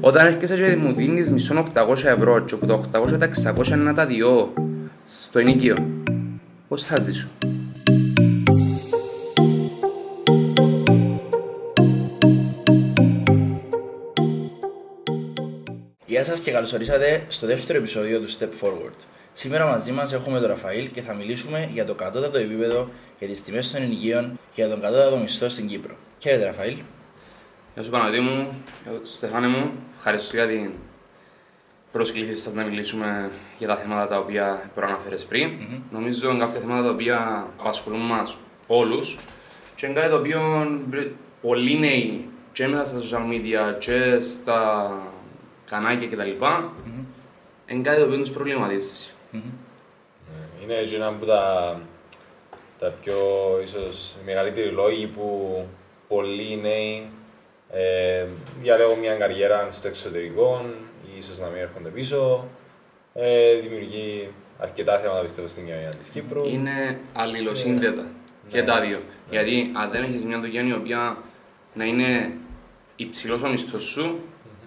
Όταν έρχεσαι και μου δίνεις μισό 800 ευρώ και από τα 800 τα 600 είναι να τα διώ στο ενοικείο, πώς θα ζήσω; Γεια σας και καλώς ορίσατε στο δεύτερο επεισόδιο του Step Forward. Σήμερα μαζί μας έχουμε τον Ραφαήλ και θα μιλήσουμε για το κατώτατο επίπεδο, για τις τιμές των ενοικίων και για τον κατώτατο μισθό στην Κύπρο. Χαίρετε Ραφαήλ. Γεια σου Παναδί μου, γεια σου Στεφάνε μου, ευχαριστώ για την πρόσκληση σας να μιλήσουμε για τα θέματα τα οποία προαναφέρες πριν. Mm-hmm. Νομίζω είναι κάποια θέματα τα οποία απασχολούν μας όλους και είναι κάτι το οποίο πολλοί νέοι και μέσα στα social media και στα κανάλια κτλ. Mm-hmm. είναι κάτι το οποίο τους προβληματίζει. Mm-hmm. Είναι ένα από τα, τα πιο ίσως μεγαλύτεροι λόγοι που πολλοί νέοι ε, διαλέγω μια καριέρα στο εξωτερικό, ίσως να μην έρχονται πίσω. Ε, δημιουργεί αρκετά θέματα πιστεύω στην κοινωνία της Κύπρου. Είναι αλληλοσύνδετα και ναι. τα δύο. Ναι. Γιατί αν δεν έχεις μια δουλειά η οποία να είναι υψηλός ο μισθός σου,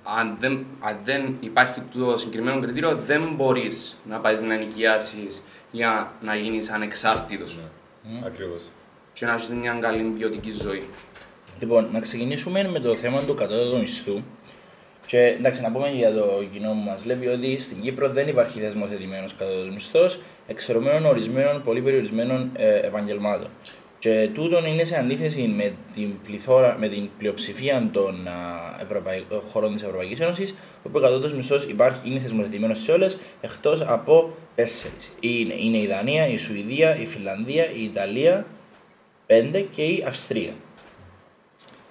αν δεν, αν δεν υπάρχει το συγκεκριμένο κριτήριο, δεν μπορείς να πάεις να νοικιάσει για να γίνεις ανεξάρτητος. Ναι. Mm. Ακριβώς. Και να έχεις μια καλή ποιοτική ζωή. Λοιπόν, να ξεκινήσουμε με το θέμα του κατώτατου μισθού. Και εντάξει, να πούμε για το κοινό που μας βλέπει ότι στην Κύπρο δεν υπάρχει θεσμοθετημένο κατώτατος μισθός εξαιρουμένων ορισμένων πολύ περιορισμένων ε, επαγγελμάτων. Και τούτον είναι σε αντίθεση με την, πληθώρα, με την πλειοψηφία των Ευρωπαϊ... χωρών της Ευρωπαϊκής Ένωσης, όπου ο κατώτατος μισθός είναι θεσμοθετημένο σε όλες εκτός από τέσσερις. Είναι, είναι η Δανία, η Σουηδία, η Φιλανδία, η Ιταλία, πέντε και η Αυστρία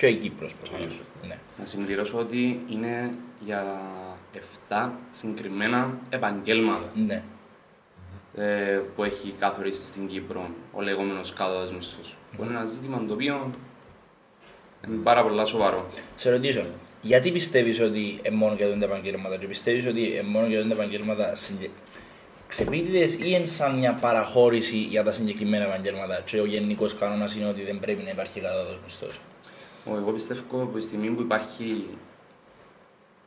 και η Κύπρος προφανώς. Ναι. Να συμπληρώσω ότι είναι για 7 συγκεκριμένα επαγγέλματα ναι. ε, που έχει καθορίσει στην Κύπρο ο λεγόμενος κάτω μισθό. Mm. Που είναι ένα ζήτημα το οποίο είναι πάρα πολύ σοβαρό. Σε ρωτήσω, γιατί πιστεύεις ότι είναι μόνο για τα επαγγέλματα και πιστεύεις ότι είναι μόνο για τα επαγγέλματα συγκε... ξεπίτηδες ή είναι σαν μια παραχώρηση για τα συγκεκριμένα επαγγέλματα και ο γενικός κανόνας είναι ότι δεν πρέπει να υπάρχει κατώτατο μισθό. Εγώ πιστεύω από τη στιγμή που υπάρχει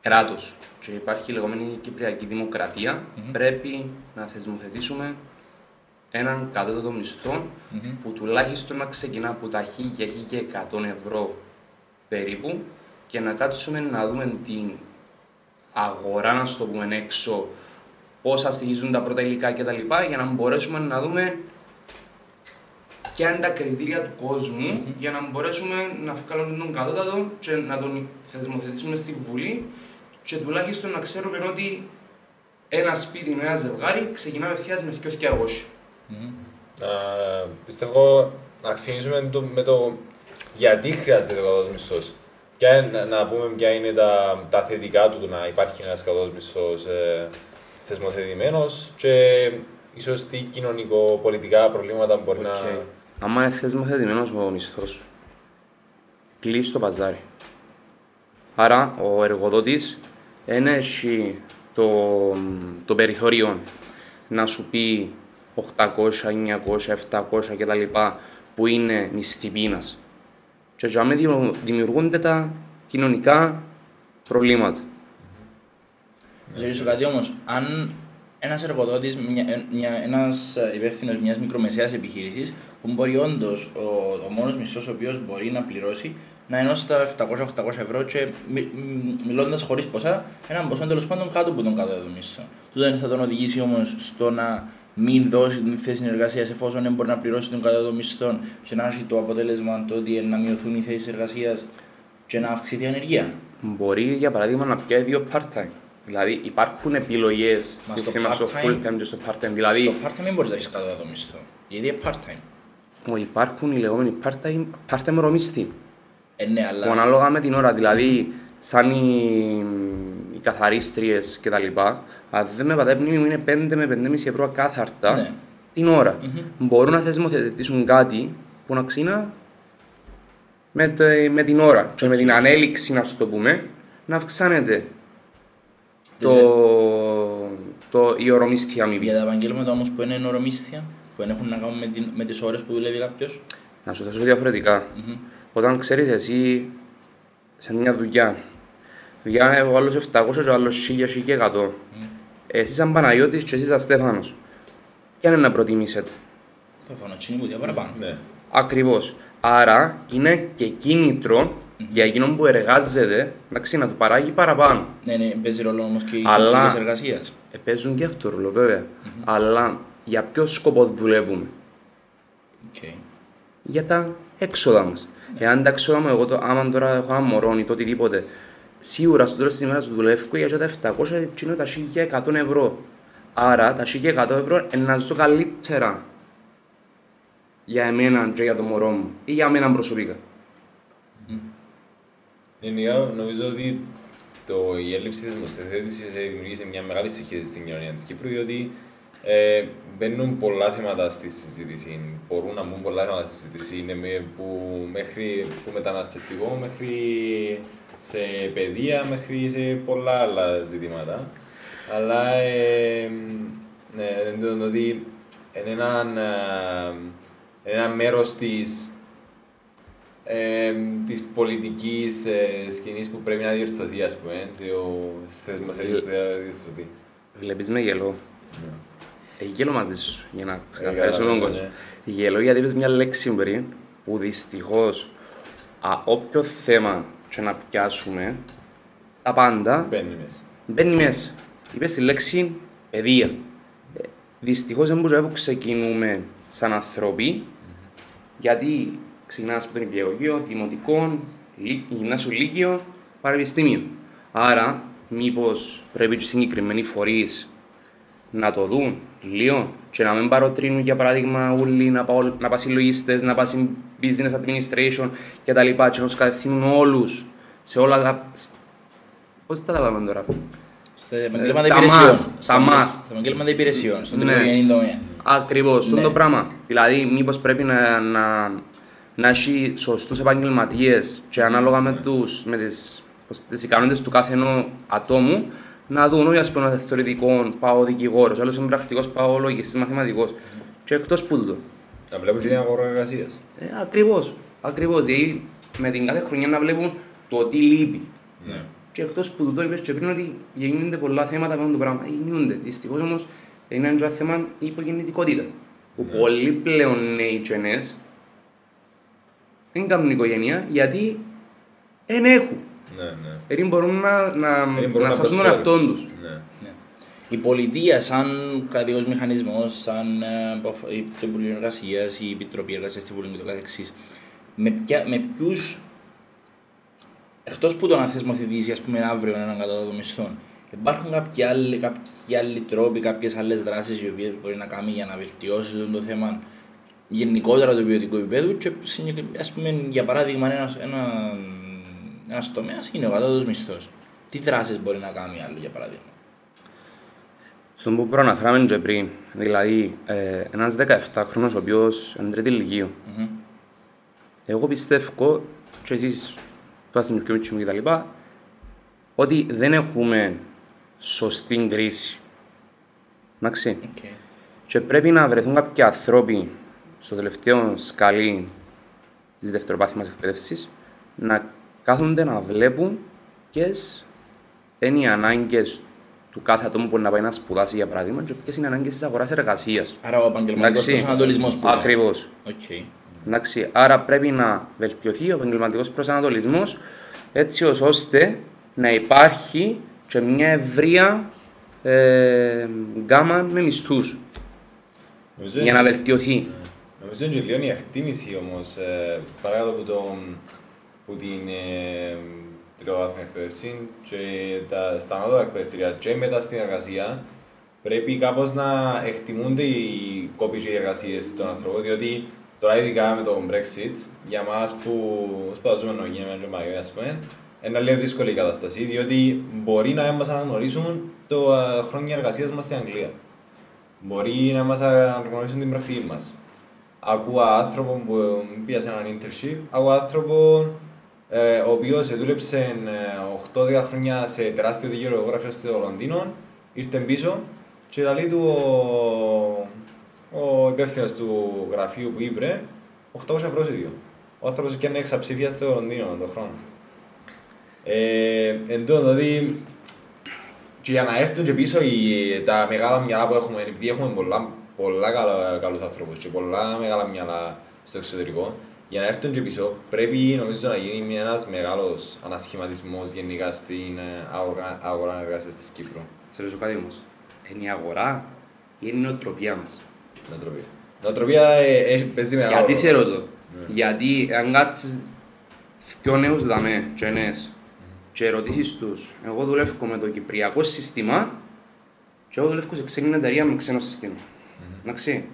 κράτος και υπάρχει η λεγόμενη Κυπριακή Δημοκρατία, mm-hmm. πρέπει να θεσμοθετήσουμε έναν κατώτατο μισθό mm-hmm. που τουλάχιστον να ξεκινά από τα 1000 και 100 ευρώ περίπου και να κάτσουμε να δούμε την αγορά, να στο πούμε έξω, πόσα στοιχίζουν τα πρώτα υλικά κτλ. για να μπορέσουμε να δούμε ποια είναι τα κριτήρια του κόσμου mm-hmm. για να μπορέσουμε να βγάλουμε τον κατώτατο και να τον θεσμοθετήσουμε στη Βουλή και τουλάχιστον να ξέρουμε ότι ένα σπίτι με ένα ζευγάρι ξεκινά απευθείας με 2.200. Mm-hmm. Uh, πιστεύω να ξεκινήσουμε το, με το γιατί χρειάζεται ο κατώτατος μισθός. Να, να πούμε ποια είναι τα, τα θετικά του να υπάρχει ένας κατώτατος μισθός ε, θεσμοθετημένος και ίσως τι κοινωνικο-πολιτικά προβλήματα μπορεί okay. να άμα είναι θεσμοθετημένος ο μισθός, κλείσει το παζάρι. Άρα ο εργοδότης δεν έχει το, το περιθώριο να σου πει 800, 900, 700 κτλ. που είναι μισθή πείνας. Και έτσι δημιουργούνται τα κοινωνικά προβλήματα. Να κάτι όμως, αν ένας εργοδότης, ένας υπεύθυνος μιας μικρομεσαίας επιχείρησης, που μπορεί όντως ο, ο μόνος μισθό ο οποίος μπορεί να πληρώσει να είναι στα 700-800 ευρώ και μιλώντας χωρίς ποσά, έναν ποσό τέλος πάντων κάτω από τον κάτω μισθό. Τούτο δεν θα τον οδηγήσει όμως στο να μην δώσει την θέση εργασία εφόσον δεν μπορεί να πληρώσει τον κατώτατο μισθό και να έχει το αποτέλεσμα το ότι να μειωθούν οι θέσεις εργασίας και να αυξηθεί η ανεργία. Μπορεί για παράδειγμα να πιάει δύο part-time. Δηλαδή υπάρχουν επιλογές στο θέμα στο full time και στο part time. Δηλαδή, στο part time δεν μπορείς να έχεις το μισθό. Γιατί είναι part time. Όχι, υπάρχουν οι λεγόμενοι part time, part time ρομίστη. Ε, ναι, αλλά... Που ανάλογα με την ώρα, δηλαδή σαν οι, οι καθαρίστριες κτλ. Αν δεν με πατάει πνίμη μου είναι 5 με 5,5 ευρώ ακάθαρτα ναι. την ώρα. Mm-hmm. Μπορούν να θεσμοθετήσουν κάτι που να ξύνα με, με την ώρα και με την ανέλυξη, να σου το πούμε, να αυξάνεται το, το, η ορομίσθια αμοιβή. Για τα επαγγέλματα όμως που είναι ορομίσθια, που δεν έχουν να κάνουν με, με τις ώρες που δουλεύει κάποιος. Να σου θέσω διαφορετικά. Mm-hmm. Όταν ξέρεις εσύ σε μια δουλειά Για ο άλλος 700 και ο άλλος 1000, 1100. Εσείς σαν Παναγιώτης και εσείς σαν Στέφανος. Ποια είναι να προτιμήσετε; Προφανώς, τσινή που δια παραπάνω. Ναι. Ακριβώς. Άρα είναι και κίνητρο για εκείνον που εργάζεται εντάξει, να του παράγει παραπάνω. Ναι, ναι, παίζει ρόλο όμως και οι Αλλά- συνθήκες εργασίας. Ε, παίζουν και αυτό ρόλο βέβαια. Αλλά για ποιο σκοπό δουλεύουμε; Οκ. Για τα έξοδα μας. Εάν τα έξοδα μου, εγώ το, άμα τώρα έχω ένα μωρό ή το οτιδήποτε, σίγουρα στο τέλος της ημέρας του δουλεύω για τα 700 εκείνο τα 1100 ευρώ. Άρα τα 1100 ευρώ είναι να ζω καλύτερα για εμένα και για το μωρό μου ή για μένα προσωπικά. Γενικά νομίζω ότι το, η έλλειψη της δημοσιοθέτησης ε, δημιουργήσε μια μεγάλη στοιχεία στην κοινωνία της Κύπρου διότι ε, μπαίνουν πολλά θέματα στη συζήτηση. Μπορούν να μπουν πολλά θέματα στη συζήτηση είναι με, που, μέχρι, που μεταναστευτικό μέχρι σε παιδεία μέχρι σε πολλά άλλα ζητήματα. Αλλά ε, ναι, το ότι είναι ένα, ε, ένα μέρος της ε, της πολιτικής ε, σκηνής που πρέπει να διορθωθεί, ας πούμε, το θεσμοθέτης που πρέπει να διορθωθεί. Βλέπεις με γελό. Ε, γέλο μαζί σου για να ξεκαθαρίσω καλά, τον ναι, κόσμο. ναι. Γέλο γιατί είπες μια λέξη πριν που δυστυχώς α, όποιο θέμα και να πιάσουμε τα πάντα Μπαίνει μέσα. μπαίνει μέσα. Είπες τη λέξη παιδεία. Ε, δυστυχώς δεν μπορούμε να ξεκινούμε σαν άνθρωποι γιατί ξεκινάς από τον υπηαγωγείο, δημοτικό, λύ- γυμνάσιο λύκειο, πανεπιστήμιο. Άρα, μήπως πρέπει και οι συγκεκριμένοι φορείς να το δουν λίγο και να μην παροτρύνουν για παράδειγμα όλοι να, πάω, να πάνε συλλογιστές, να πάνε business administration και τα λοιπά και να τους κατευθύνουν όλους σε όλα τα... Πώς τα καταλαβαίνω τώρα; Στα επαγγέλματα στα υπηρεσιών. must, Στα στα must. Στα επαγγέλματα υπηρεσιών, στον Ναι. τεχνολογιανή τομέα. Ακριβώς, αυτό Ναι. είναι το πράγμα. Δηλαδή, μήπως πρέπει να, να, να έχει σωστούς επαγγελματίες και ανάλογα με, τους, με τις, πώς- τις ικανότητες του κάθε ενός ατόμου να δουν όχι ας πούμε ένας θεωρητικός πάω δικηγόρος, άλλος είναι πρακτικός πάω λογιστής μαθηματικός και εκτός που τούτο. Να βλέπουν και την αγορά εργασίας. Ε, ακριβώς, ακριβώς, δηλαδή με την κάθε χρονιά να βλέπουν το τι λείπει. Ναι. Και εκτός που τούτο είπες και πριν ότι γίνονται πολλά θέματα με αυτό το πράγμα. Γίνονται. Δυστυχώς όμως είναι ένα θέμα η υπογεννητικότητα. Που πολλοί πλέον νέοι και νέες δεν κάνουν οικογένεια γιατί δεν έχουν. Ναι, ναι. Δεν μπορούν να, να, Δεν μπορούν να να σώσουν τον προσφέρουν. εαυτόν τους. Ναι. Ναι. Η πολιτεία σαν κρατικός μηχανισμός, σαν ε, αποφ- η- το Υπουργείο Εργασίας, η Επιτροπή Εργασίας στη Βουλή και το καθεξής, με, ποια, με ποιους, εκτός που το να θεσμοθετήσει ας πούμε αύριο έναν κατώτατο μισθό, υπάρχουν κάποιοι άλλοι, κάποιοι άλλοι τρόποι, κάποιες άλλες δράσεις οι οποίες μπορεί να κάνει για να βελτιώσει το, το θέμα γενικότερα του ποιοτικού επίπεδου και συγκεκρι- ας πούμε για παράδειγμα ένας, ένας, ένας τομέας είναι ο κατώτατος μισθός. Τι δράσεις μπορεί να κάνει άλλο για παράδειγμα; Στον που προαναφέραμε και πριν, δηλαδή ε, ένας 17χρονος ο οποίος είναι τρίτη ηλικίου. Μμμ. Εγώ πιστεύω, και εσείς βάσει την πιο μου και τα λοιπά, ότι δεν έχουμε σωστή κρίση. Εντάξει. Οκ. Και πρέπει να βρεθούν κάποιοι άνθρωποι στο τελευταίο σκαλί της δευτεροβάθμιας εκπαίδευσης να κάθονται να βλέπουν ποιες είναι οι ανάγκες του κάθε ατόμου που μπορεί να πάει να σπουδάσει για παράδειγμα και ποιες είναι οι ανάγκες της αγοράς εργασίας. Άρα ο επαγγελματικός προσανατολισμός που λέμε. Ακριβώς. Οκ. Εντάξει, άρα πρέπει να βελτιωθεί ο επαγγελματικός προσανατολισμός έτσι ως ώστε να υπάρχει και μια ευρεία ε, γκάμα με μισθούς Νομίζω για να είναι- βελτιωθεί. Νομίζω είναι και λίγο η εκτίμηση όμως, ε, παράδειγμα από, το, που την ε, τριτοβάθμια εκπαίδευση και τα, στα ανώτατα εκπαιδευτήρια και μετά στην εργασία πρέπει κάπως να εκτιμούνται οι κόποι και οι εργασίες των ανθρώπων διότι τώρα ειδικά με το Brexit για μας που σπουδαζούμε νομική με τον Μαγιό ας πούμε είναι λίγο δύσκολη η κατάσταση διότι μπορεί να μας αναγνωρίσουν το ε, χρόνια εργασίας μας στην Αγγλία. Μπορεί να μας αναγνωρίσουν την πρακτική μας. Ακούω άνθρωπο που πήγα σε έναν internship, ακούω άνθρωπο ε, ο οποίος δούλεψε ε, 8-10 χρόνια σε τεράστιο δικαιώριο γραφείο στο Λονδίνο, ήρθε πίσω και λέει του ο, ο υπεύθυνος του γραφείου που ήβρε 800 ευρώ σε δύο. Ο άνθρωπος έκανε εξαψήφια στο Λονδίνο τον χρόνο. Ε, εν τω, δηλαδή, και για να έρθουν και πίσω οι, τα μεγάλα μυαλά που έχουμε, επειδή έχουμε πολλά, πολλά καλά, καλούς άνθρωπους και πολλά μεγάλα μυαλά στο εξωτερικό, για να έρθουν και πίσω πρέπει νομίζω να γίνει ένας μεγάλος ανασχηματισμός γενικά στην ε, αγορά, αγορά εργασίας της Κύπρου. Σε ρωτήσω κάτι όμως. Είναι η αγορά ή είναι η νοοτροπία μας; Νοοτροπία. Νοοτροπία ε, ε, παίζει μεγάλο Γιατί σε ρόλο. ρωτώ. Γιατί αν κάτσεις πιο νέους δαμέ και νέες και ρωτήσεις τους, εγώ δουλεύω με το κυπριακό σύστημα και εγώ δουλεύω σε ξένη εταιρεία με ξένο σύστημα. Εντάξει.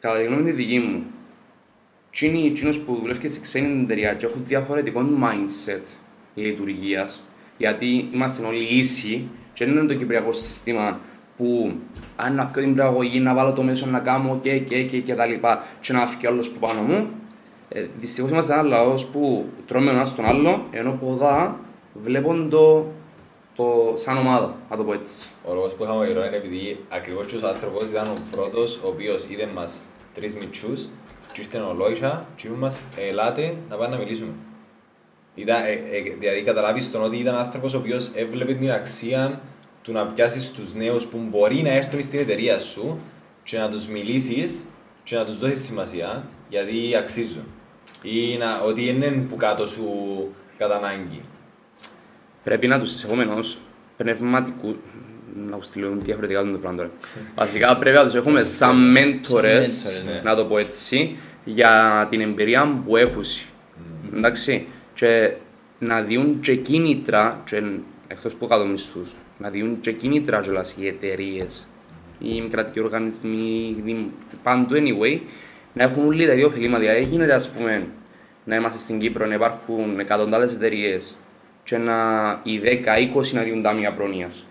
Κατά τη γνώμη τη δική μου, εκείνοι εκείνος που δουλεύει σε ξένη εταιρεία και έχουν διαφορετικό mindset λειτουργίας, γιατί είμαστε όλοι ίσοι και δεν είναι το κυπριακό σύστημα που αν να πιω την πραγωγή, να βάλω το μέσο να κάνω και και και και τα λοιπά και να φύγει άλλος που πάνω μου. Ε, δυστυχώς είμαστε ένα λαός που τρώμε ο ένας τον άλλο, ενώ ποδά βλέπουν το, το σαν ομάδα, να το πω έτσι. Ο λόγος που είχαμε καιρό είναι επειδή ακριβώς και ο άνθρωπος ήταν ο πρώτος ο οποίος είδε μας τρεις μητσούς και ήρθε ο Λόισα και είπε μας ελάτε να πάμε να μιλήσουμε. Ήταν, ε, ε, δηλαδή καταλάβεις τον ότι ήταν άνθρωπος ο οποίος έβλεπε την αξία του να πιάσεις τους νέους που μπορεί να έρθουν στην εταιρεία σου και να τους μιλήσεις και να τους δώσεις σημασία γιατί αξίζουν. Ή να, ότι είναι που κάτω σου κατά ανάγκη. Πρέπει να τους έχουμε ως πνευματικού, να τους στείλω διαφορετικά το πράγμα τώρα. Βασικά πρέπει να τους έχουμε σαν μέντορες, Σαν mentors, ναι. να το πω έτσι, για την εμπειρία που έχουν. Εντάξει, και να διούν και κίνητρα, και εκτός που κάτω μισθούς, να διούν και κίνητρα κιόλας οι εταιρείες, οι μη κρατικοί οργανισμοί, οι δημ- παντού anyway, να έχουν όλοι τα δύο ωφελήματα. Δηλαδή γίνεται ας πούμε να είμαστε στην Κύπρο, να υπάρχουν εκατοντάδες εταιρείες και να οι 10-20 να διούν τάμια πρόνοιας.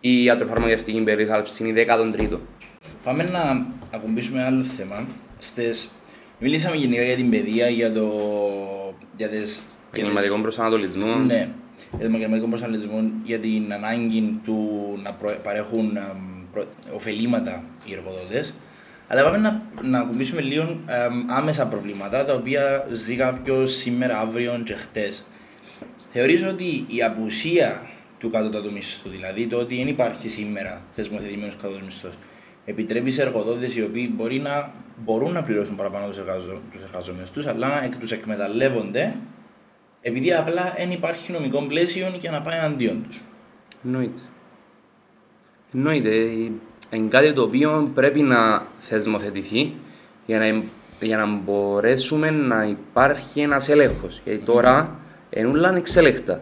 Η ιατροφαρμακευτική περίθαλψη είναι η 13ο. Πάμε να ακουμπήσουμε άλλο θέμα. Στες... Μιλήσαμε γενικά για την παιδεία, για το... για τις... για τις- Επαγγελματικό προσανατολισμό. Ναι, για τον επαγγελματικό προσανατολισμό, για την ανάγκη του να προ- παρέχουν εμ, προ- ωφελήματα οι εργοδότες. Αλλά πάμε να, να ακουμπήσουμε λίγο εμ, άμεσα προβλήματα τα οποία ζει κάποιος σήμερα, αύριο και χτες. Θεωρείς ότι η απουσία του κατώτατου μισθού, δηλαδή το ότι δεν υπάρχει σήμερα θεσμοθετημένο κατώτατο μισθός, επιτρέπει σε εργοδότες οι οποίοι μπορεί να, μπορούν να πληρώσουν παραπάνω τους εργαζο, εργαζομένου τους, αλλά να εκ- τους εκμεταλλεύονται επειδή απλά δεν υπάρχει νομικό πλαίσιο για να πάει εναντίον τους. Εννοείται. Εννοείται. Είναι κάτι το οποίο πρέπει να θεσμοθετηθεί για να, για να μπορέσουμε να υπάρχει ένας έλεγχος. Γιατί τώρα είναι όλα ανεξέλεκτα.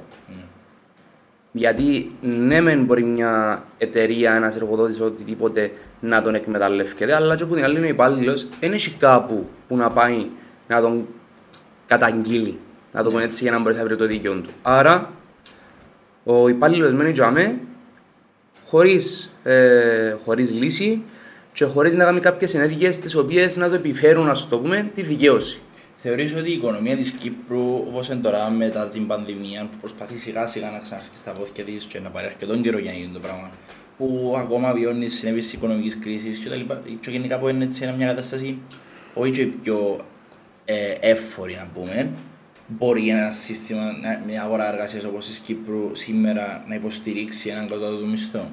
Γιατί ναι, μεν μπορεί μια εταιρεία, ένας εργοδότης, οτιδήποτε να τον εκμεταλλεύεται, αλλά και από την άλλη είναι ο υπάλληλος, δεν έχει κάπου που να πάει να τον καταγγείλει. Να το πω έτσι για να μπορέσει να βρει το δίκαιο του. Άρα, ο υπάλληλος μένει τζαμέ χωρίς, ε, χωρίς λύση και χωρίς να κάνει κάποιες ενέργειες τις οποίες να το επιφέρουν, ας το πούμε, τη δικαίωση. Θεωρείς ότι η οικονομία της Κύπρου, όπως είναι τώρα μετά την πανδημία, που προσπαθεί σιγά σιγά να ξαναρχίσει στα πόδια της και να πάρει αρκετόν καιρό για να γίνει το πράγμα, που ακόμα βιώνει συνέπειες της οικονομικής κρίσης και τα λοιπά, και γενικά που είναι έτσι μια κατάσταση όχι και πιο ε, εύφορη να πούμε, μπορεί ένα σύστημα, να- μια αγορά εργασίας όπως της Κύπρου σήμερα να υποστηρίξει έναν κατώτατο μισθό;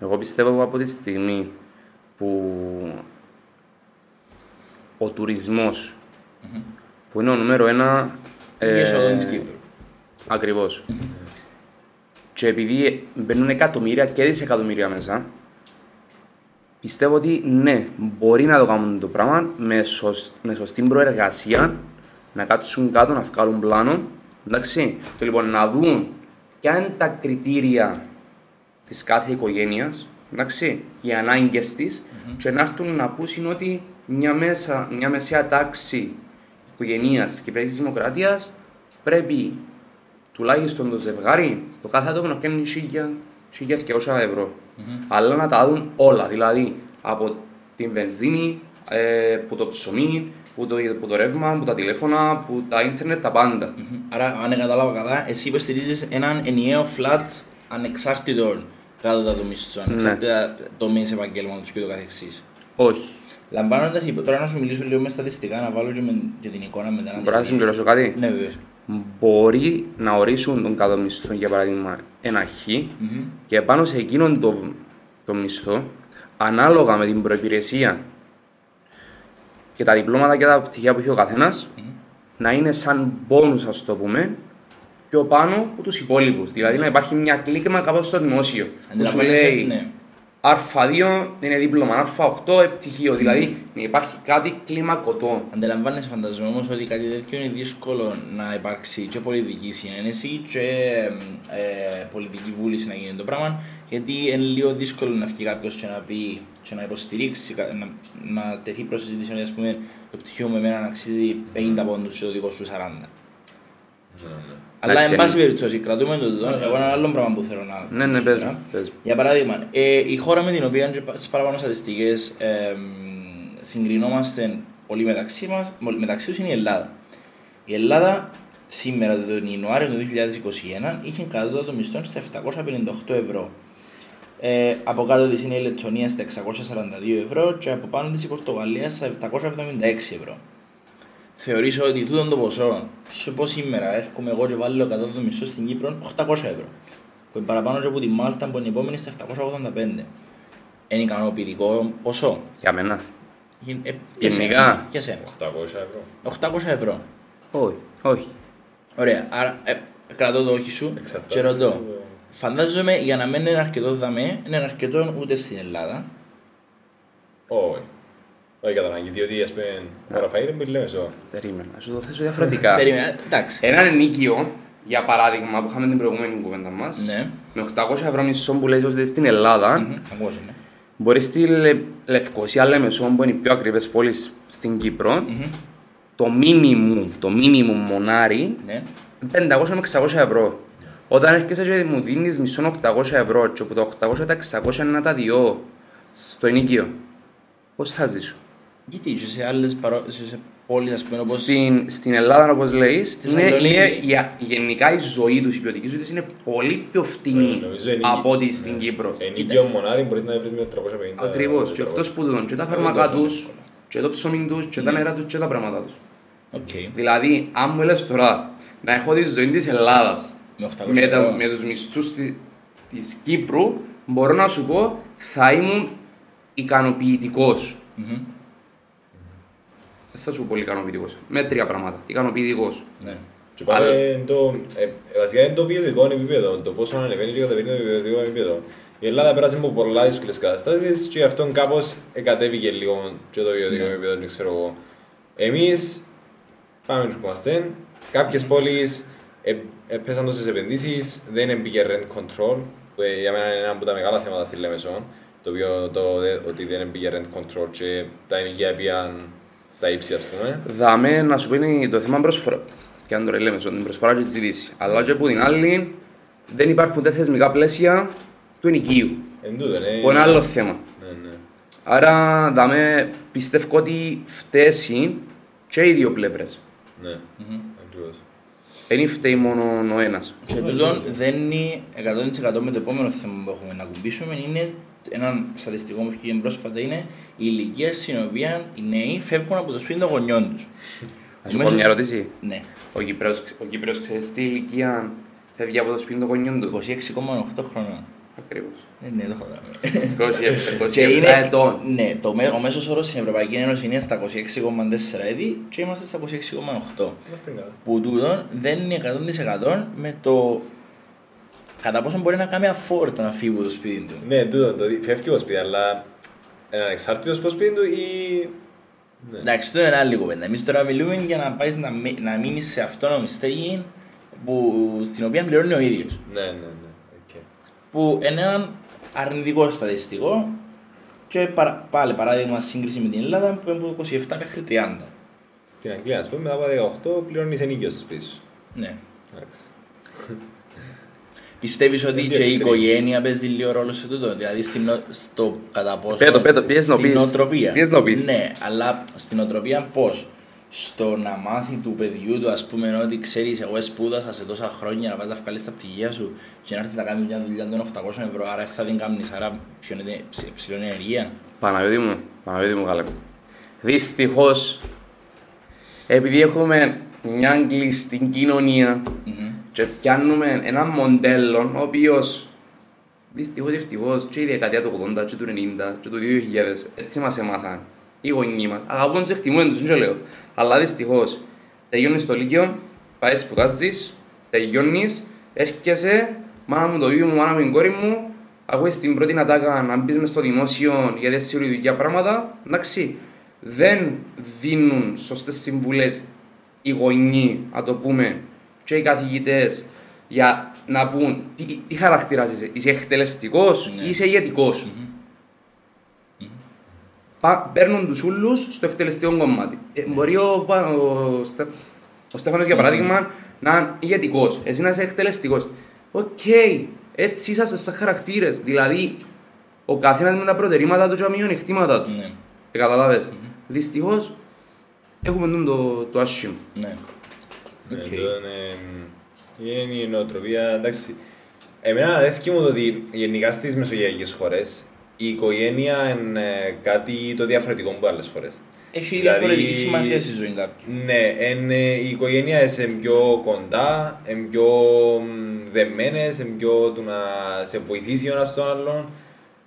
Εγώ πιστεύω από τη στιγμή που ο τουρισμος που είναι ο νούμερο ένα... Η είσοδο της Κύπρου. Ακριβώς. Και επειδή μπαίνουν εκατομμύρια και δισεκατομμύρια μέσα, πιστεύω ότι ναι, μπορεί να το κάνουν το πράγμα με, σωσ- με σωστή προεργασία, να κάτσουν κάτω, να βγάλουν πλάνο, εντάξει, και λοιπόν να δουν ποια είναι τα κριτήρια της κάθε οικογένειας, εντάξει, οι ανάγκες της και να έρθουν να πούσουν ότι μια, μέσα, μια μεσαία τάξη οικογενείας της Κυπριακής Δημοκρατίας πρέπει τουλάχιστον το ζευγάρι, το κάθε άτομο να πιάνει 1.200 ευρώ. Αλλά να τα δουν όλα, δηλαδή από την βενζίνη, ε, που το ψωμί, που το, που το ρεύμα, που τα τηλέφωνα, που τα ίντερνετ, τα πάντα. Άρα, αν κατάλαβα καλά, εσύ υποστηρίζεις έναν ενιαίο flat ανεξάρτητο κάτω μισθό, ανεξάρτητα τομείς επαγγέλματος και το καθεξής. Όχι. Λαμβάνοντας υπό τώρα να σου μιλήσω λίγο μες στατιστικά, να βάλω και, με, και την εικόνα μετά. να Μπορώ να τη- συμπληρώσω κάτι; Ναι, βεβαίως. μπορεί να ορίσουν τον κάτω μισθό, για παράδειγμα, ένα χ και πάνω σε εκείνον το, το μισθό, ανάλογα με την προπηρεσία και τα διπλώματα και τα πτυχία που έχει ο καθενα να είναι σαν μπόνους, ας το πούμε, πιο πάνω από τους υπόλοιπους. Δηλαδή να υπάρχει μια κλίκημα κάπως στο δημόσιο. Που σου Αντιλαμβάνεσαι, λέει ναι. Α2 είναι δίπλωμα, Α8 επιτυχίο. Δηλαδή να υπάρχει κάτι κλιμακωτό. Αντιλαμβάνεσαι φανταζομαι όμως ότι κάτι τέτοιο είναι δύσκολο να υπάρξει και πολιτική συνένεση και ε, πολιτική βούληση να γίνει το πράγμα γιατί είναι λίγο δύσκολο να βγει κάποιος και να πει και να υποστηρίξει, κα- να, να τεθεί προς συζήτηση ότι ας πούμε το πτυχίο με εμένα αξίζει 50 πόντους και το δικό σου 40. Ναι, ναι. Αλλά Εντάξει, εν πάση είναι- περιπτώσει κρατούμε το τούτο. Εγώ ένα άλλο πράγμα που θέλω να Ναι, ναι, πες αναφέρω. μου, πες μου. Για παράδειγμα, ε, η χώρα με την οποία στι παραπάνω στατιστικές ε, συγκρινόμαστε πολύ μεταξύ μας, μεταξύ τους είναι η Ελλάδα. Η Ελλάδα σήμερα τον Ιανουάριο του 2021 είχε κατώτατο μισθό στα 758 ευρώ. Ε, από κάτω της είναι η Λετωνία στα 642 ευρώ και από πάνω της η Πορτογαλία στα 776 ευρώ. Θεωρήσω ότι τούτο το ποσό, σε πω σήμερα έρχομαι εγώ και βάλω κατώτατο μισθό στην Κύπρο 800 ευρώ που είναι παραπάνω και από τη Μάλτα που είναι η επόμενη στα 785. Είναι ικανοποιητικό ποσό. Για μένα. Γι- ε, για Γενικά. σένα, Για σένα. 800 ευρώ. 800 ευρώ. Όχι, όχι. Ωραία. Άρα, ε, κρατώ το όχι σου Εξαρτάται. και ρωτώ. Φαντάζομαι για να μην είναι αρκετό δαμέ, είναι αρκετό ούτε στην Ελλάδα. Όχι. Όχι κατά ανάγκη, διότι ας πούμε ο Ραφαήλ είναι πολύ μεσό. Περίμενα. Να σου το θέσω διαφορετικά. Περίμενα, ε, εντάξει. Έναν ενίκιο, για παράδειγμα, που είχαμε την προηγούμενη κουβέντα μας, Ναι. με 800 ευρώ μισό που λέει ότι στην Ελλάδα, Μμμ, Ακούω, ναι. μπορεί στη Λε... Λευκοσία, Λέμεσο, που είναι οι πιο ακριβές πόλεις στην κυπρο το μίνιμουμ, το μίνιμουμ μονάρι, Ναι. 500 με 600 ευρώ. Όταν έρχεσαι και μου δίνεις μισό 800 ευρώ και από τα 800 τα 600 είναι να τα διώ στο ενοίκιο, πώς θα ζήσω; Γιατί και σε άλλες παρό... σε, σε πόλεις, ας πούμε, όπως... Στην, στην Ελλάδα, όπως λέεις, Στη είναι, Σαντορίνη. είναι, η- γενικά η ζωή τους, η ποιοτική ζωή τους είναι πολύ πιο φτηνή Ε, νομίζω είναι από η- ό,τι στην Κύπρο. Ενίκιο μονάρι μπορείς να βρεις με 350. Ακριβώς. Και 400. εκτός που δουν και τα Ε, φάρμακα τόσο τους, εύκολα. και το ψωμί τους, και τα νερά τους, και τα πράγματα τους. Οκ. Δηλαδή, αν μου λες τώρα να έχω τη ζωή της Ελλάδας Με 800 με, τα, ευρώ. με τους μισθούς της, της Κύπρου, μπορώ να σου πω θα ήμουν ικανοποιητικός. Μμμ. Δεν θα σου πω πολύ ικανοποιητικός. Με τρία πράγματα. Ικανοποιητικός. Ναι. Και πάμε το, ε, βασικά είναι το βιοτικό επίπεδο, το πόσο ανεβαίνει και κατεβαίνει το βιοτικό επίπεδο. Η Ελλάδα πέρασε από πολλά δύσκολες καταστάσεις και αυτόν κάπως εκατέβηκε λίγο και το βιωτικό επίπεδο, δεν ξέρω εγώ. Εμείς πάμε να ερχόμαστε, κάποιες πόλεις ε, έπεσαν τόσες επενδύσεις, δεν έμπηκε rent control, που ε, για μένα είναι ένα από τα μεγάλα θέματα στη Λέμεσον, το οποίο το, δε- ότι δεν έμπηκε rent control και τα ενοικία πήγαν στα ύψη ας πούμε. Δάμε να σου πει είναι το θέμα προσφορά. Και αν το λέμε, την προσφορά και τη ζήτηση. Αλλά και από την άλλη, δεν υπάρχουν τα θεσμικά πλαίσια του ενοικίου. Εν τούτο, ναι. Που είναι άλλο θέμα. Ναι, ναι. Άρα, δάμε, πιστεύω ότι φταίσει και οι δύο πλευρές. Ναι, ακριβώς. Δεν φταίει μόνο ο ένας. Και τούτο δεν είναι 100% με το επόμενο θέμα που έχουμε να κουμπίσουμε. Είναι ένα στατιστικό που βγήκε πρόσφατα είναι η ηλικία στην οποία οι νέοι φεύγουν από το σπίτι των γονιών τους. Να σου πω μια ερώτηση. Ναι. Ο Κύπρος, ο Κύπρος ξέρεις τι ηλικία φεύγει από το σπίτι των γονιών του; 26,8 χρονών. Ακριβώς. Ε, ναι, το έχω δει. 27, 27 Και είναι, ετών. ναι, το, μέ- ο μέσος όρος στην Ευρωπαϊκή Ένωση είναι στα 26,4 έτη και είμαστε στα 26,8. Είμαστε καλά. Που τούτο δεν είναι 100% με το κατά πόσο μπορεί να κάνει αφόρτο να φύγει από το σπίτι του. Ναι, τούτο, το δι- φεύγει από σπίτι, αλλά είναι ανεξάρτητος από σπίτι του ή... Ναι. Εντάξει, αυτό είναι άλλη κουβέντα. Εμείς τώρα μιλούμε για να πάεις να, μει- να μείνεις σε αυτόνομη στέγη που, στην οποία πληρώνει ο ίδιος. Ναι, ναι, ναι. οκ. Που είναι ένα αρνητικό στατιστικό και παρα, πάλι παράδειγμα σύγκριση με την Ελλάδα που είναι από 27 μέχρι 30. Στην Αγγλία, ας πούμε, μετά από 18 πληρώνεις ενοίκιο στο σπίτι σου. Ναι. Εντάξει. Πιστεύεις ότι Είναι και η extreme. οικογένεια παίζει λίγο ρόλο σε τούτο, δηλαδή στην, νο- στο κατά πόσο. Πέτω, πέτω, ποιες να στην πεις. νοοτροπία. Ποιες να πεις. Ναι, αλλά στην νοοτροπία πώς; Στο να μάθει του παιδιού του, ας πούμε, ότι ξέρεις, εγώ σπούδασα σε τόσα χρόνια να πας να βγάλεις τα πτυχία σου και να έρθεις να κάνεις μια δουλειά των 800 ευρώ, άρα δεν θα την κάνεις, άρα ποιο είναι ψ- ψηλό ενεργεία. Παναγιώτη μου, Παναγιώτη μου καλέ. Δυστυχώς, επειδή έχουμε μια κλειστή κοινωνία και πιάνουμε ένα μοντέλο ο οποίος δυστυχώς ευτυχώς και η δεκαετία του 80 και του 90 και του 2000 έτσι μας έμαθαν οι γονείς μας. Αγαπούν τους, εκτιμούν τους, δεν λέω. Αλλά δυστυχώς τελειώνεις το Λύκειο, πάεις σπουδάζεις, τελειώνεις, έρχεσαι, μάνα μου το ίδιο μου, μάνα μου την κόρη μου, ακούεις την πρώτη ατάκα να μπεις μες στο δημόσιο για τις σιωριδικιά πράγματα, εντάξει, δεν δίνουν σωστές συμβουλές οι γονείς, να το πούμε, και οι καθηγητές για να πούν τι, τι χαρακτήρας είσαι, είσαι εκτελεστικός Ναι. ή είσαι ηγετικός. Πα- Παίρνουν τους ούλους στο εκτελεστικό κομμάτι. Ε, μπορεί ο, Πα- ο, Στε- ο Στέφανος για παράδειγμα να είναι ηγετικός, εσύ να είσαι εκτελεστικός. Οκ, έτσι είσαστε σαν χαρακτήρες. Δηλαδή, ο καθένας με τα προτερήματα του και τα μειονεκτήματα του. Ναι, Ε, καταλάβες. Δυστυχώς, έχουμε τον το, το άσχημο. ναι. Ναι, Οκ. αυτό είναι- Είναι η νοοτροπία, εντάξει. Εμένα αρέσκει μου το ότι γενικά στις μεσογειακές χώρες η οικογένεια είναι κάτι το διαφορετικό από άλλες χώρες. Έχει Δηλαδή- διαφορετική σημασία στη ζωή κάποιου. Ναι, εν, ε, η οικογένεια είναι πιο κοντά, είναι πιο μ, δεμένες, είναι πιο του να σε βοηθήσει ο ένας τον άλλον.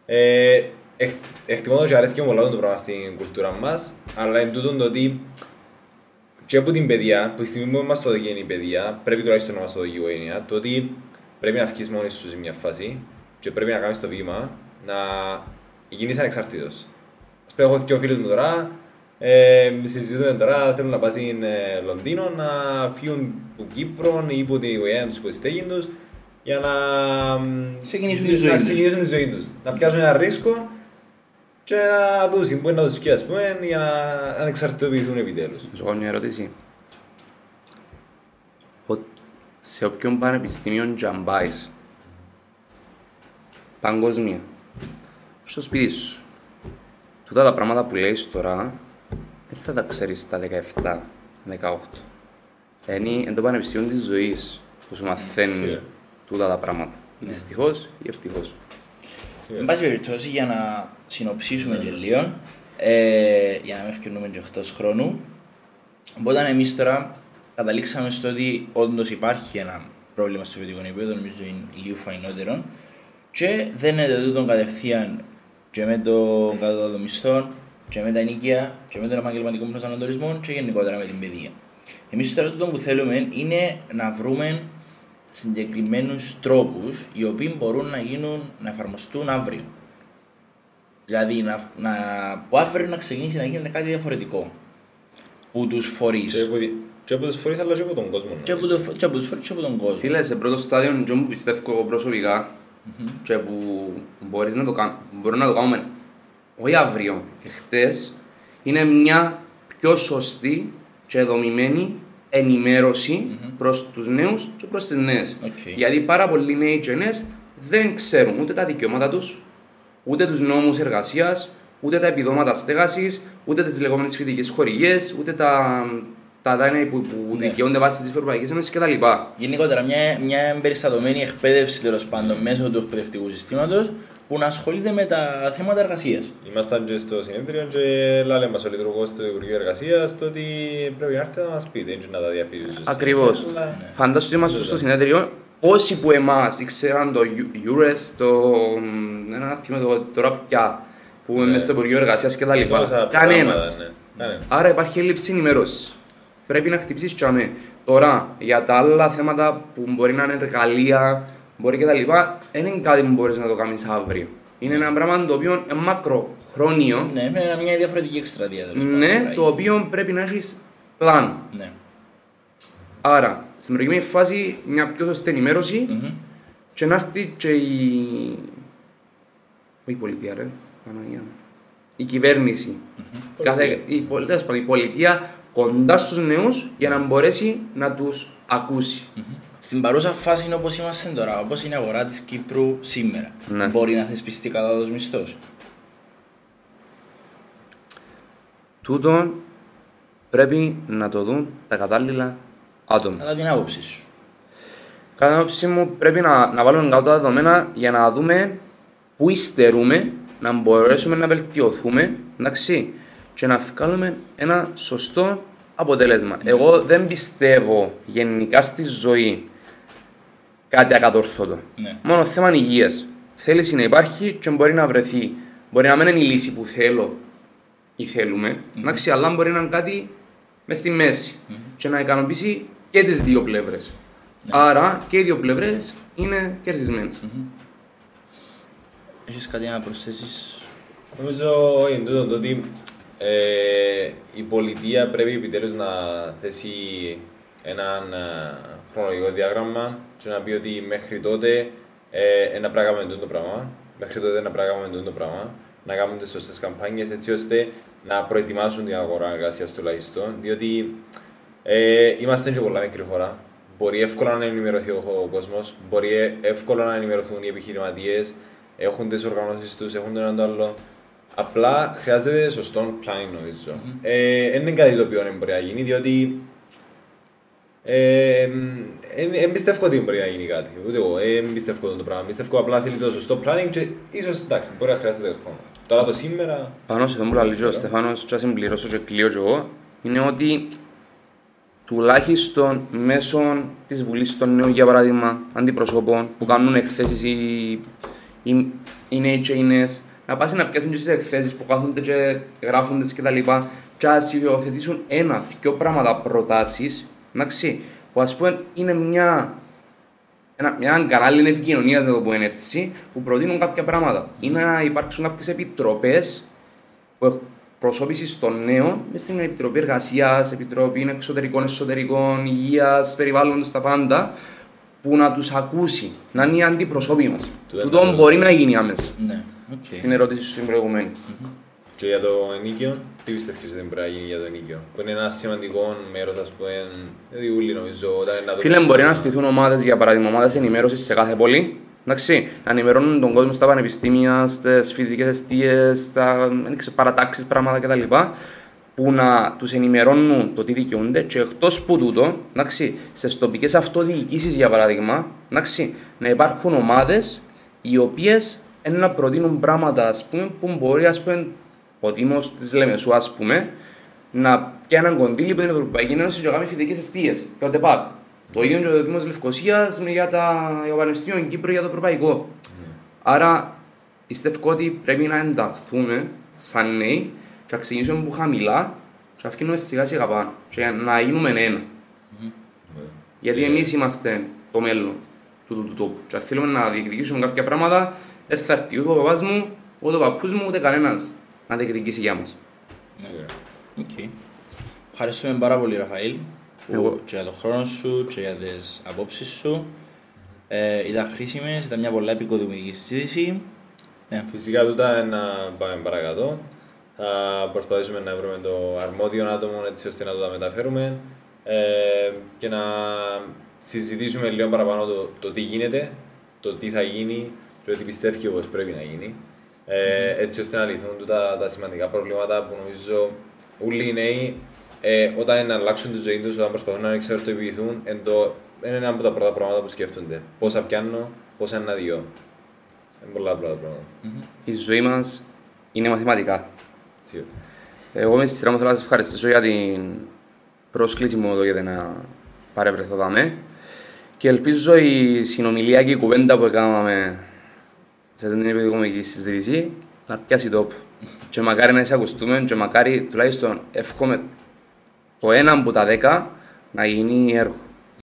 Ε, εκ- εκτιμώ το και αρέσκει μου πολλά το πράγμα στην κουλτούρα μας, αλλά εν τούτον το ότι και από την παιδεία, που τη στιγμή που μας το δοκίνει η παιδεία, πρέπει τουλάχιστον να μας το δοκίνει η οικογένεια, το ότι πρέπει να βγεις μόνοι σου σε μια φάση και πρέπει να κάνεις το βήμα να γίνεις ανεξάρτητος. Ας πούμε, έχω και ο φίλος μου τώρα, ε, συζητούμε τώρα, θέλουν να πάνε στην ε, Λονδίνο, να φύγουν από Κύπρο ή από την οικογένεια τους, από τη στέγη τους, για να, Ξεκινήσουν τη να ζωή τους. ξεκινήσουν τη ζωή τους. Να πιάσουν ένα ρίσκο και να δουν μπορεί να τους βγει, ας πούμε, για να ανεξαρτητοποιηθούν επιτέλους. Να σου κάνω μια ερώτηση. Ο- Σε όποιον πανεπιστήμιο τζαμπάεις, παγκοσμία, στο σπίτι σου, τούτα τα πράγματα που λέεις τώρα, δεν θα τα ξέρεις στα 17-18. Είναι, είναι το πανεπιστήμιο της ζωής που σου μαθαίνει Σίγουρα. τούτα τα πράγματα. Δυστυχώς ή ευτυχώς. Εν πάση περιπτώσει, για να συνοψίσουμε και λίγο, ε, για να μην ευκαιρνούμε και εκτός χρόνου, οπότε εμείς τώρα καταλήξαμε στο ότι όντως υπάρχει ένα πρόβλημα στο βιωτικό επίπεδο, νομίζω είναι λίγο φαϊνότερο, και δεν είναι τούτο κατευθείαν και με το κατώτατο μισθό, και με τα ενοικία, και με τον επαγγελματικό προσανατολισμό, και γενικότερα με την παιδεία. Εμείς τώρα τούτο που θέλουμε είναι να βρούμε συγκεκριμένους τρόπους οι οποίοι μπορούν να γίνουν, να εφαρμοστούν αύριο. Δηλαδή να, να, που αύριο να ξεκινήσει να γίνεται κάτι διαφορετικό. Που τους Και φορείς. από τη- Και από τους φορείς αλλά και από τον κόσμο. Και από, το, και από τους φορείς και από τον κόσμο. Φίλε, σε πρώτο στάδιο, και που πιστεύω προσωπικά και που μπορείς να το κάνεις, μπορούμε να το κάνουμε όχι αύριο και χτες, είναι μια πιο σωστή και δομημένη ενημέρωση προς τους νέους και προς τις νέες. Οκ. Γιατί πάρα πολλοί νέοι και νέες δεν ξέρουν ούτε τα δικαιώματα τους, ούτε τους νόμους εργασίας, ούτε τα επιδόματα στέγασης, ούτε τις λεγόμενες φοιτικές χορηγίες, ούτε τα, τα δάνεια που, που Ναι. δικαιούνται βάσει της Ευρωπαϊκής Ένωσης κτλ. Γενικότερα, μια, μια εμπεριστατωμένη εκπαίδευση τέλος πάντων μέσω του εκπαιδευτικού συστήματος που να ασχολείται με τα θέματα εργασίας. Ήμασταν και στο συνέδριο και λάλε μας ο λειτουργός του Υπουργείου Εργασίας το ότι πρέπει να έρθετε να μας πείτε και να τα διαφύγει στο Ακριβώς. συνέδριο, αλλά- Φαντάσου ότι είμαστε στο συνέδριο, πόσοι που εμάς ήξεραν το Eu- EURES, το... ένα θυμό το- τώρα πια, που είναι μέσα στο Υπουργείο Εργασίας και τα λοιπά. Τόσα Κανένας. πράγματα, ναι. Κανένας. Άρα υπάρχει έλλειψη ενημέρωσης. Πρέπει να χτυπήσεις τσάμε. Τώρα, για τα άλλα θέματα που μπορεί να είναι εργαλεία, μπορεί και τα λοιπά, δεν είναι κάτι που μπορείς να το κάνεις αύριο. Είναι ένα πράγμα το οποίο είναι μακροχρόνιο, Ναι, είναι μια διαφορετική εκστρατεία τέλος πάντων. ναι, τώρα. το οποίο πρέπει να έχεις πλάνο. Ναι. Άρα, στην προηγούμενη φάση, μια πιο σωστή ενημέρωση Μμμ. και να έρθει και η. Όχι η πολιτεία, ρε. Παναγία. μου. Η κυβέρνηση. Κάθε... η, πολ- τέλος πάντων, η πολιτεία κοντά στους νέους για να μπορέσει να τους ακούσει. Στην παρούσα φάση όπως είμαστε τώρα, όπως είναι η αγορά της Κύπρου σήμερα, Ναι. μπορεί να θεσπιστεί κατώτατο μισθός. Τούτο πρέπει να το δουν τα κατάλληλα άτομα. Κατά την άποψή σου. Κατά την άποψή μου πρέπει να, να βάλουμε κάτω τα δεδομένα για να δούμε πού υστερούμε, να μπορέσουμε να βελτιωθούμε, εντάξει, και να βγάλουμε ένα σωστό αποτέλεσμα. Εγώ δεν πιστεύω γενικά στη ζωή κάτι ακατορθώτο. Ναι. Μόνο θέμα υγείας. Θέληση να υπάρχει και μπορεί να βρεθεί. Μπορεί να μην είναι η λύση που θέλω ή θέλουμε, εντάξει, αλλά μπορεί να είναι κάτι μες στη μέση και να ικανοποιήσει και τις δύο πλευρές. Άρα και οι δύο πλευρές είναι κερδισμένες. Έχεις κάτι να προσθέσεις; Νομίζω είναι τούτο το ότι ε, η πολιτεία πρέπει επιτέλους να θέσει έναν ε, χρονολογικό διάγραμμα και να πει ότι μέχρι τότε ε, να πρέπει να κάνουμε τούτο το πράγμα, μέχρι τότε να πρέπει να κάνουμε τούτο το πράγμα, να κάνουμε τις σωστές καμπάνιες έτσι ώστε να προετοιμάσουν την αγορά εργασίας τουλάχιστον, διότι ε, είμαστε και πολλά μικρή χώρα. Μπορεί εύκολα να ενημερωθεί ο, ο κόσμος, μπορεί ε- εύκολα να ενημερωθούν οι επιχειρηματίες, έχουν τις οργανώσεις τους, έχουν το ένα το άλλο. Απλά χρειάζεται σωστό planning νομίζω. Ε, δεν είναι κάτι το οποίο δεν μπορεί να γίνει, διότι ε, δεν πιστεύω ότι μπορεί να γίνει κάτι. Ούτε εγώ. Δεν πιστεύω το πράγμα. Πιστεύω απλά θέλει το σωστό planning και ίσως εντάξει, μπορεί να χρειάζεται χρόνο. Τώρα το σήμερα. Πάνω σε αυτό που λέει ο Στεφάνος και να συμπληρώσω και κλείω και εγώ, είναι ότι τουλάχιστον μέσω της Βουλής των Νέων, για παράδειγμα, αντιπροσώπων που κάνουν εκθέσεις οι, οι, οι νέοι και οι νέες, να πας να πιάσουν και στις εκθέσεις που κάθονται και γράφονται και τα λοιπά και να υιοθετήσουν ένα, δυο πράγματα προτάσεις, εντάξει, που ας πούμε είναι μια ένα, μια κανάλι επικοινωνίας, να το πω έτσι, που προτείνουν κάποια πράγματα. Ή να υπάρξουν κάποιες επιτροπές που προσώπηση των νέων μες στην Επιτροπή Εργασίας, Επιτροπή Εξωτερικών, Εσωτερικών, Υγείας, Περιβάλλοντος, τα πάντα, που να τους ακούσει, να είναι οι αντιπροσώποι μας. Του Τούτο ένα- μπορεί να γίνει άμεσα. Ναι, οκ. Στην ερώτηση σου την προηγουμένη. Και για το ενοίκιο, τι πιστεύεις ότι δεν πρέπει να γίνει για το ενοίκιο. Που είναι ένα σημαντικό μέρος, ας πούμε. Δηλαδή, ούλοι νομίζω, όταν είναι να δούμε- Φίλε, μπορεί να στηθούν ομάδες, για παράδειγμα, ομάδες ενημέρωσης σε κάθε πόλη. Εντάξει, να ενημερώνουν τον κόσμο στα πανεπιστήμια, στις φοιτητικές εστίες, στα παρατάξεις, πράγματα κτλ. Που να τους ενημερώνουν το τι δικαιούνται και εκτός που τούτο, εντάξει, στις τοπικές αυτοδιοικήσεις για παράδειγμα, εντάξει, να υπάρχουν ομάδες οι οποίες να προτείνουν πράγματα ας πούμε, που μπορεί ας πούμε, ο Δήμο της Λεμεσού, ας πούμε, να πιάνει έναν κονδύλι που την Ευρωπαϊκή Ένωση και να κάνει φοιτητικές αιστείες για το ΤΕΠΑΚ. Το ίδιο και ο Δήμο Λευκοσίας για, τα, για το Πανεπιστήμιο Κύπρου για το Ευρωπαϊκό. Άρα πιστεύω ότι πρέπει να ενταχθούμε σαν νέοι και να ξεκινήσουμε από χαμηλά και να φτιάξουμε σιγά σιγά πάνω και να γίνουμε ένα. Γιατί εμείς είμαστε το μέλλον του, του, του τόπου. Και αν θέλουμε να διεκδικήσουμε κάποια πράγματα, δεν θα έρθει ούτε ο παπάς μου, ούτε ο παππούς μου, ούτε κανένας να διεκδικήσει για μας. Ναι. Οκ. Ευχαριστούμε πάρα πολύ, Ραφαήλ, που Εγώ. και για τον χρόνο σου και για τις απόψεις σου. Ε, ήταν χρήσιμες, ήταν μια πολλά εποικοδομητική συζήτηση. Ναι. Φυσικά τούτα να πάμε παρακάτω. Θα προσπαθήσουμε να βρούμε το αρμόδιο άτομο έτσι ώστε να το τα μεταφέρουμε ε, και να συζητήσουμε λίγο παραπάνω το, το τι γίνεται, το τι θα γίνει και τι πιστεύει πως πρέπει να γίνει. Ε, έτσι ώστε να λυθούν τούτα τα σημαντικά προβλήματα που νομίζω όλοι οι νέοι ε, όταν είναι να αλλάξουν τη ζωή τους, όταν προσπαθούν να εξαρτοποιηθούν, εν το, είναι ένα από τα πρώτα πράγματα που σκέφτονται. Πόσα πιάνω, πόσα είναι να διώ. Είναι πολλά απλά τα πράγματα. Η ζωή μας είναι μαθηματικά. Σίγουρα. Εγώ με στη σειρά μου θέλω να σας ευχαριστήσω για την πρόσκληση μου εδώ για να παρευρεθώ δάμε. Και ελπίζω η συνομιλία και η κουβέντα που έκαναμε σε αυτή την επιδικομική συζήτηση να πιάσει τόπο. Και μακάρι να εισακουστούμε και μακάρι τουλάχιστον εύχομαι το ένα από τα δέκα να γίνει έργο.